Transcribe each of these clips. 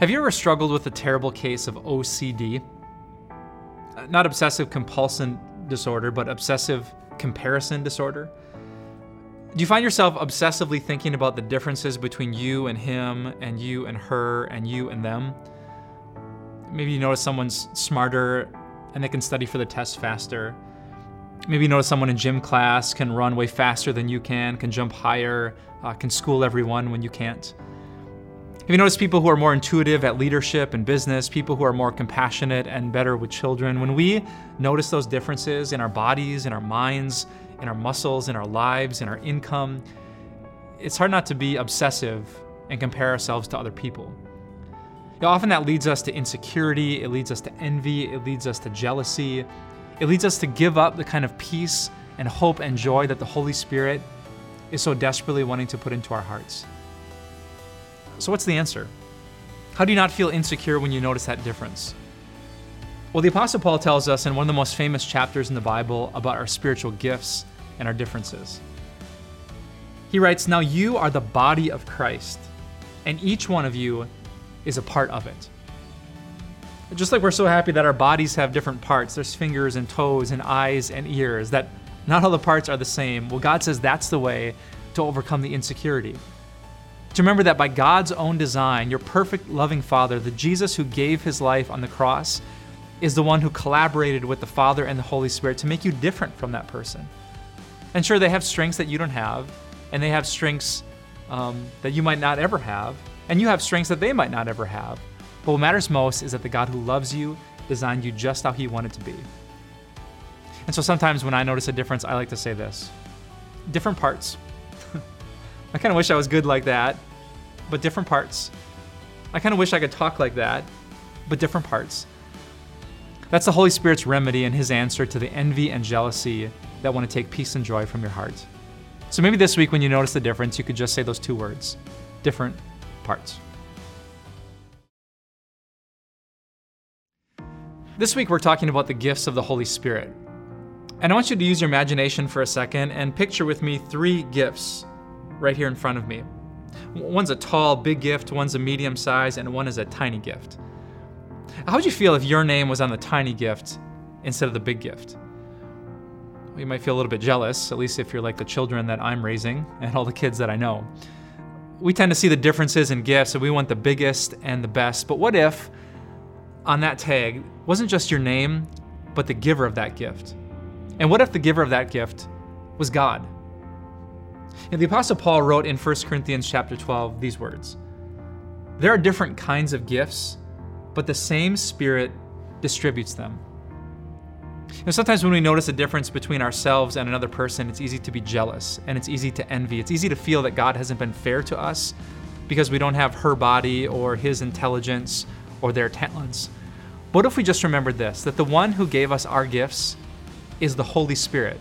Have you ever struggled with a terrible case of OCD? Uh, Not obsessive compulsive disorder, but obsessive comparison disorder? Do you find yourself obsessively thinking about the differences between you and him, and you and her, and you and them? Maybe you notice someone's smarter and they can study for the test faster. Maybe you notice someone in gym class can run way faster than you can, can jump higher, uh, can school everyone when you can't. Have you noticed people who are more intuitive at leadership and business, people who are more compassionate and better with children? When we notice those differences in our bodies, in our minds, in our muscles, in our lives, in our income, it's hard not to be obsessive and compare ourselves to other people. You know, often that leads us to insecurity, it leads us to envy, it leads us to jealousy, it leads us to give up the kind of peace and hope and joy that the Holy Spirit is so desperately wanting to put into our hearts. So, what's the answer? How do you not feel insecure when you notice that difference? Well, the Apostle Paul tells us in one of the most famous chapters in the Bible about our spiritual gifts and our differences. He writes, Now you are the body of Christ, and each one of you is a part of it. Just like we're so happy that our bodies have different parts, there's fingers and toes and eyes and ears, that not all the parts are the same. Well, God says that's the way to overcome the insecurity. To remember that by God's own design, your perfect loving Father, the Jesus who gave his life on the cross, is the one who collaborated with the Father and the Holy Spirit to make you different from that person. And sure, they have strengths that you don't have, and they have strengths um, that you might not ever have, and you have strengths that they might not ever have. But what matters most is that the God who loves you designed you just how he wanted to be. And so sometimes when I notice a difference, I like to say this different parts. I kind of wish I was good like that, but different parts. I kind of wish I could talk like that, but different parts. That's the Holy Spirit's remedy and his answer to the envy and jealousy that want to take peace and joy from your heart. So maybe this week, when you notice the difference, you could just say those two words different parts. This week, we're talking about the gifts of the Holy Spirit. And I want you to use your imagination for a second and picture with me three gifts right here in front of me. One's a tall, big gift, one's a medium size, and one is a tiny gift. How would you feel if your name was on the tiny gift instead of the big gift? Well, you might feel a little bit jealous, at least if you're like the children that I'm raising and all the kids that I know. We tend to see the differences in gifts and we want the biggest and the best. But what if on that tag wasn't just your name, but the giver of that gift? And what if the giver of that gift was God? And the Apostle Paul wrote in 1 Corinthians chapter 12 these words There are different kinds of gifts, but the same Spirit distributes them. Know, sometimes when we notice a difference between ourselves and another person, it's easy to be jealous and it's easy to envy. It's easy to feel that God hasn't been fair to us because we don't have her body or his intelligence or their talents. What if we just remembered this that the one who gave us our gifts is the Holy Spirit?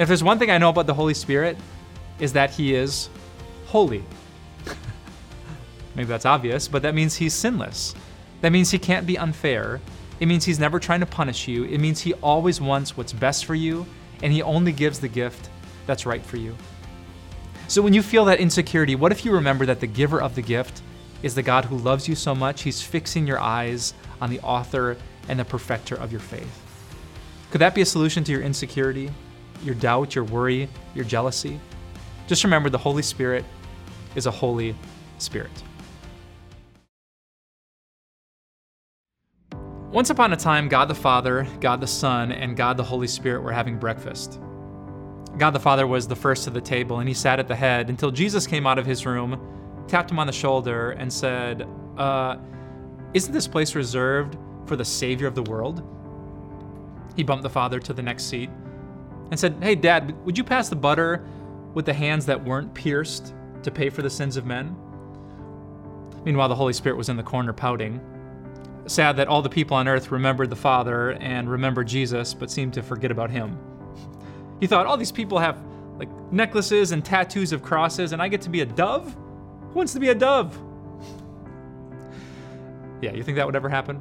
If there's one thing I know about the Holy Spirit, is that he is holy. Maybe that's obvious, but that means he's sinless. That means he can't be unfair. It means he's never trying to punish you. It means he always wants what's best for you, and he only gives the gift that's right for you. So when you feel that insecurity, what if you remember that the giver of the gift is the God who loves you so much, he's fixing your eyes on the author and the perfecter of your faith? Could that be a solution to your insecurity, your doubt, your worry, your jealousy? Just remember the Holy Spirit is a holy spirit. Once upon a time, God the Father, God the Son, and God the Holy Spirit were having breakfast. God the Father was the first to the table, and he sat at the head until Jesus came out of his room, tapped him on the shoulder, and said, uh, Isn't this place reserved for the Savior of the world? He bumped the Father to the next seat and said, Hey, Dad, would you pass the butter with the hands that weren't pierced to pay for the sins of men? Meanwhile, the Holy Spirit was in the corner pouting. Sad that all the people on earth remembered the Father and remembered Jesus, but seemed to forget about him. He thought, all these people have like necklaces and tattoos of crosses, and I get to be a dove? Who wants to be a dove? Yeah, you think that would ever happen?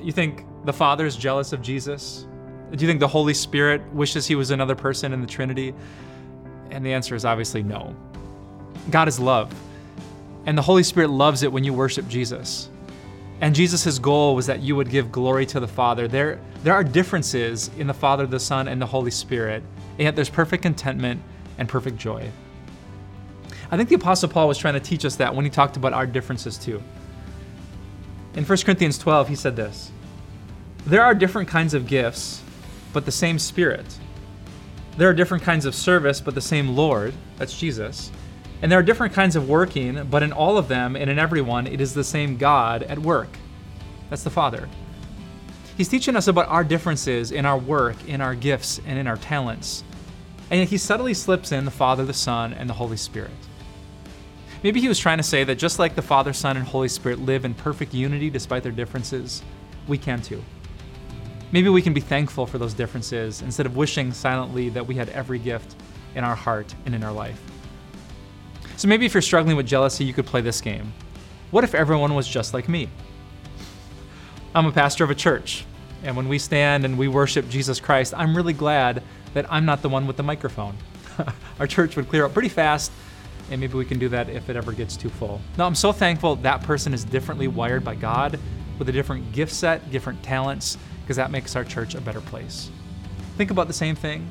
You think the Father is jealous of Jesus? Do you think the Holy Spirit wishes he was another person in the Trinity? And the answer is obviously no. God is love. And the Holy Spirit loves it when you worship Jesus. And Jesus' goal was that you would give glory to the Father. There, there are differences in the Father, the Son, and the Holy Spirit, and yet there's perfect contentment and perfect joy. I think the Apostle Paul was trying to teach us that when he talked about our differences too. In 1 Corinthians 12, he said this There are different kinds of gifts, but the same Spirit. There are different kinds of service, but the same Lord, that's Jesus. And there are different kinds of working, but in all of them and in everyone, it is the same God at work. That's the Father. He's teaching us about our differences in our work, in our gifts, and in our talents. And yet he subtly slips in the Father, the Son, and the Holy Spirit. Maybe he was trying to say that just like the Father, Son, and Holy Spirit live in perfect unity despite their differences, we can too. Maybe we can be thankful for those differences instead of wishing silently that we had every gift in our heart and in our life. So maybe if you're struggling with jealousy, you could play this game. What if everyone was just like me? I'm a pastor of a church, and when we stand and we worship Jesus Christ, I'm really glad that I'm not the one with the microphone. Our church would clear up pretty fast and maybe we can do that if it ever gets too full. Now, I'm so thankful that person is differently wired by God with a different gift set, different talents, because that makes our church a better place. Think about the same thing,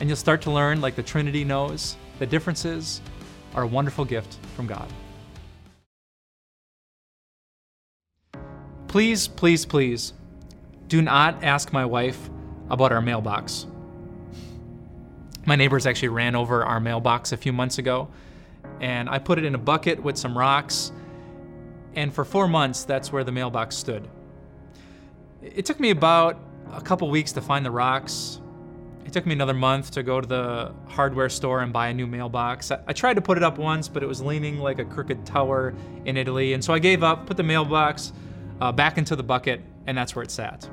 and you'll start to learn, like the Trinity knows, that differences are a wonderful gift from God. Please, please, please, do not ask my wife about our mailbox. My neighbors actually ran over our mailbox a few months ago and I put it in a bucket with some rocks. And for four months, that's where the mailbox stood. It took me about a couple weeks to find the rocks. It took me another month to go to the hardware store and buy a new mailbox. I, tried to put it up once, but it was leaning like a crooked tower in Italy. And so I gave up, put the mailbox uh, back into the bucket, and that's where it sat.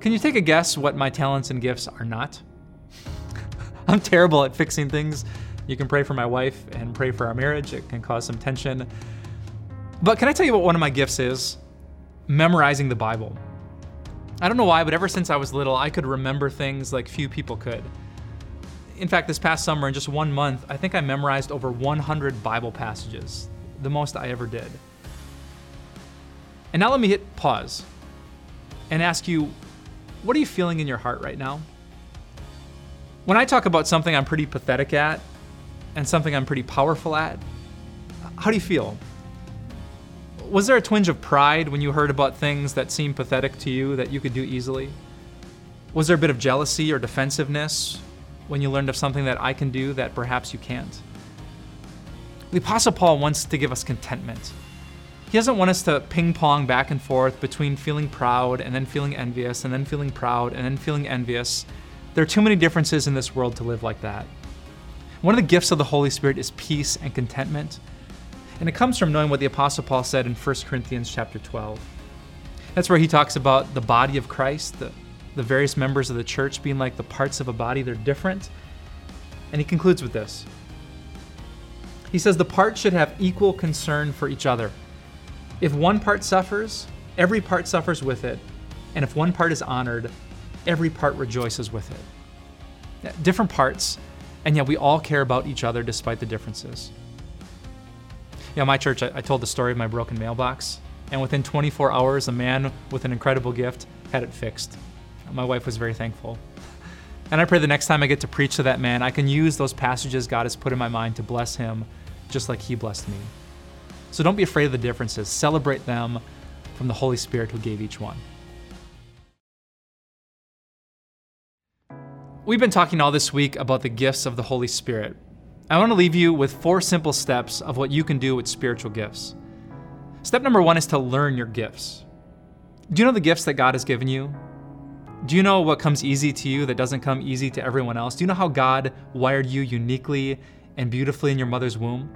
Can you take a guess what my talents and gifts are not? I'm terrible at fixing things you can pray for my wife and pray for our marriage. It can cause some tension. But can I tell you what one of my gifts is? Memorizing the Bible. I don't know why, but ever since I was little, I could remember things like few people could. In fact, this past summer, in just one month, I think I memorized over 100 Bible passages, the most I ever did. And now let me hit pause and ask you what are you feeling in your heart right now? When I talk about something I'm pretty pathetic at, and something I'm pretty powerful at. How do you feel? Was there a twinge of pride when you heard about things that seemed pathetic to you that you could do easily? Was there a bit of jealousy or defensiveness when you learned of something that I can do that perhaps you can't? The Apostle Paul wants to give us contentment. He doesn't want us to ping pong back and forth between feeling proud and then feeling envious and then feeling proud and then feeling envious. There are too many differences in this world to live like that. One of the gifts of the Holy Spirit is peace and contentment. And it comes from knowing what the Apostle Paul said in 1 Corinthians chapter 12. That's where he talks about the body of Christ, the, the various members of the church being like the parts of a body, they're different. And he concludes with this. He says the parts should have equal concern for each other. If one part suffers, every part suffers with it. And if one part is honored, every part rejoices with it. Different parts, and yet we all care about each other despite the differences. Yeah, my church, I, I told the story of my broken mailbox, and within 24 hours, a man with an incredible gift had it fixed. My wife was very thankful. And I pray the next time I get to preach to that man, I can use those passages God has put in my mind to bless him just like he blessed me. So don't be afraid of the differences, celebrate them from the Holy Spirit who gave each one. We've been talking all this week about the gifts of the Holy Spirit. I want to leave you with four simple steps of what you can do with spiritual gifts. Step number one is to learn your gifts. Do you know the gifts that God has given you? Do you know what comes easy to you that doesn't come easy to everyone else? Do you know how God wired you uniquely and beautifully in your mother's womb?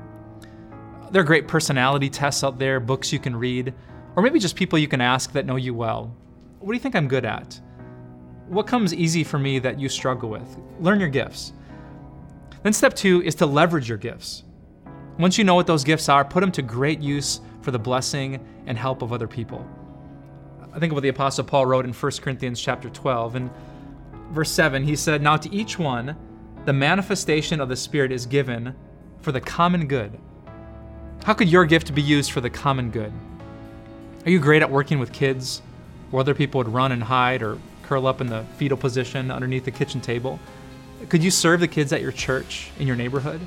There are great personality tests out there, books you can read, or maybe just people you can ask that know you well. What do you think I'm good at? What comes easy for me that you struggle with? Learn your gifts. Then, step two is to leverage your gifts. Once you know what those gifts are, put them to great use for the blessing and help of other people. I think of what the Apostle Paul wrote in 1 Corinthians chapter 12. In verse 7, he said, Now to each one, the manifestation of the Spirit is given for the common good. How could your gift be used for the common good? Are you great at working with kids, where other people would run and hide or curl up in the fetal position underneath the kitchen table? Could you serve the kids at your church, in your neighborhood?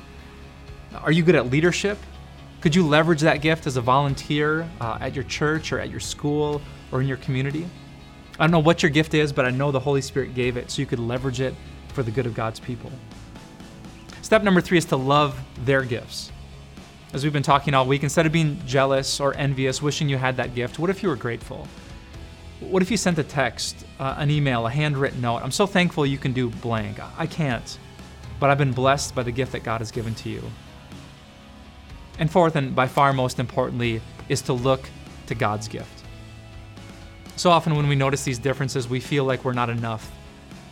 Are you good at leadership? Could you leverage that gift as a volunteer uh, at your church or at your school or in your community? I don't know what your gift is, but I know the Holy Spirit gave it so you could leverage it for the good of God's people. Step number three is to love their gifts. As we've been talking all week, instead of being jealous or envious, wishing you had that gift, what if you were grateful? What if you sent a text, uh, an email, a handwritten note? I'm so thankful you can do blank. I can't, but I've been blessed by the gift that God has given to you. And fourth, and by far most importantly, is to look to God's gift. So often when we notice these differences, we feel like we're not enough.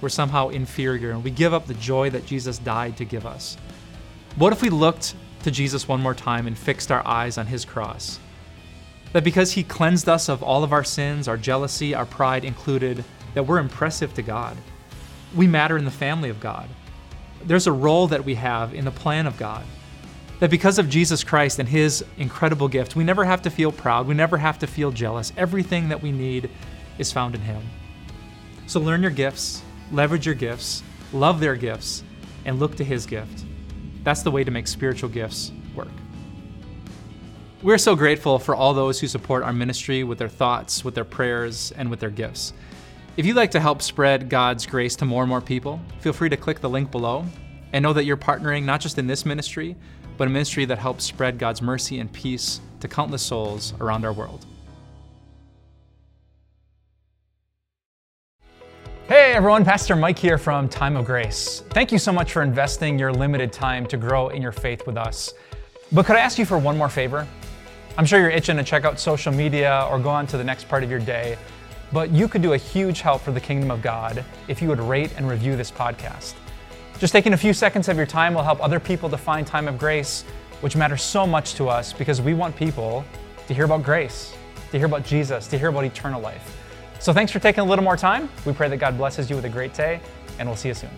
We're somehow inferior, and we give up the joy that Jesus died to give us. What if we looked to Jesus one more time and fixed our eyes on his cross. That because he cleansed us of all of our sins, our jealousy, our pride included, that we're impressive to God. We matter in the family of God. There's a role that we have in the plan of God. That because of Jesus Christ and his incredible gift, we never have to feel proud, we never have to feel jealous. Everything that we need is found in him. So learn your gifts, leverage your gifts, love their gifts, and look to his gift. That's the way to make spiritual gifts work. We're so grateful for all those who support our ministry with their thoughts, with their prayers, and with their gifts. If you'd like to help spread God's grace to more and more people, feel free to click the link below and know that you're partnering not just in this ministry, but a ministry that helps spread God's mercy and peace to countless souls around our world. Hey everyone, Pastor Mike here from Time of Grace. Thank you so much for investing your limited time to grow in your faith with us. But could I ask you for one more favor? I'm sure you're itching to check out social media or go on to the next part of your day, but you could do a huge help for the kingdom of God if you would rate and review this podcast. Just taking a few seconds of your time will help other people to find Time of Grace, which matters so much to us because we want people to hear about grace, to hear about Jesus, to hear about eternal life. So thanks for taking a little more time. We pray that God blesses you with a great day, and we'll see you soon.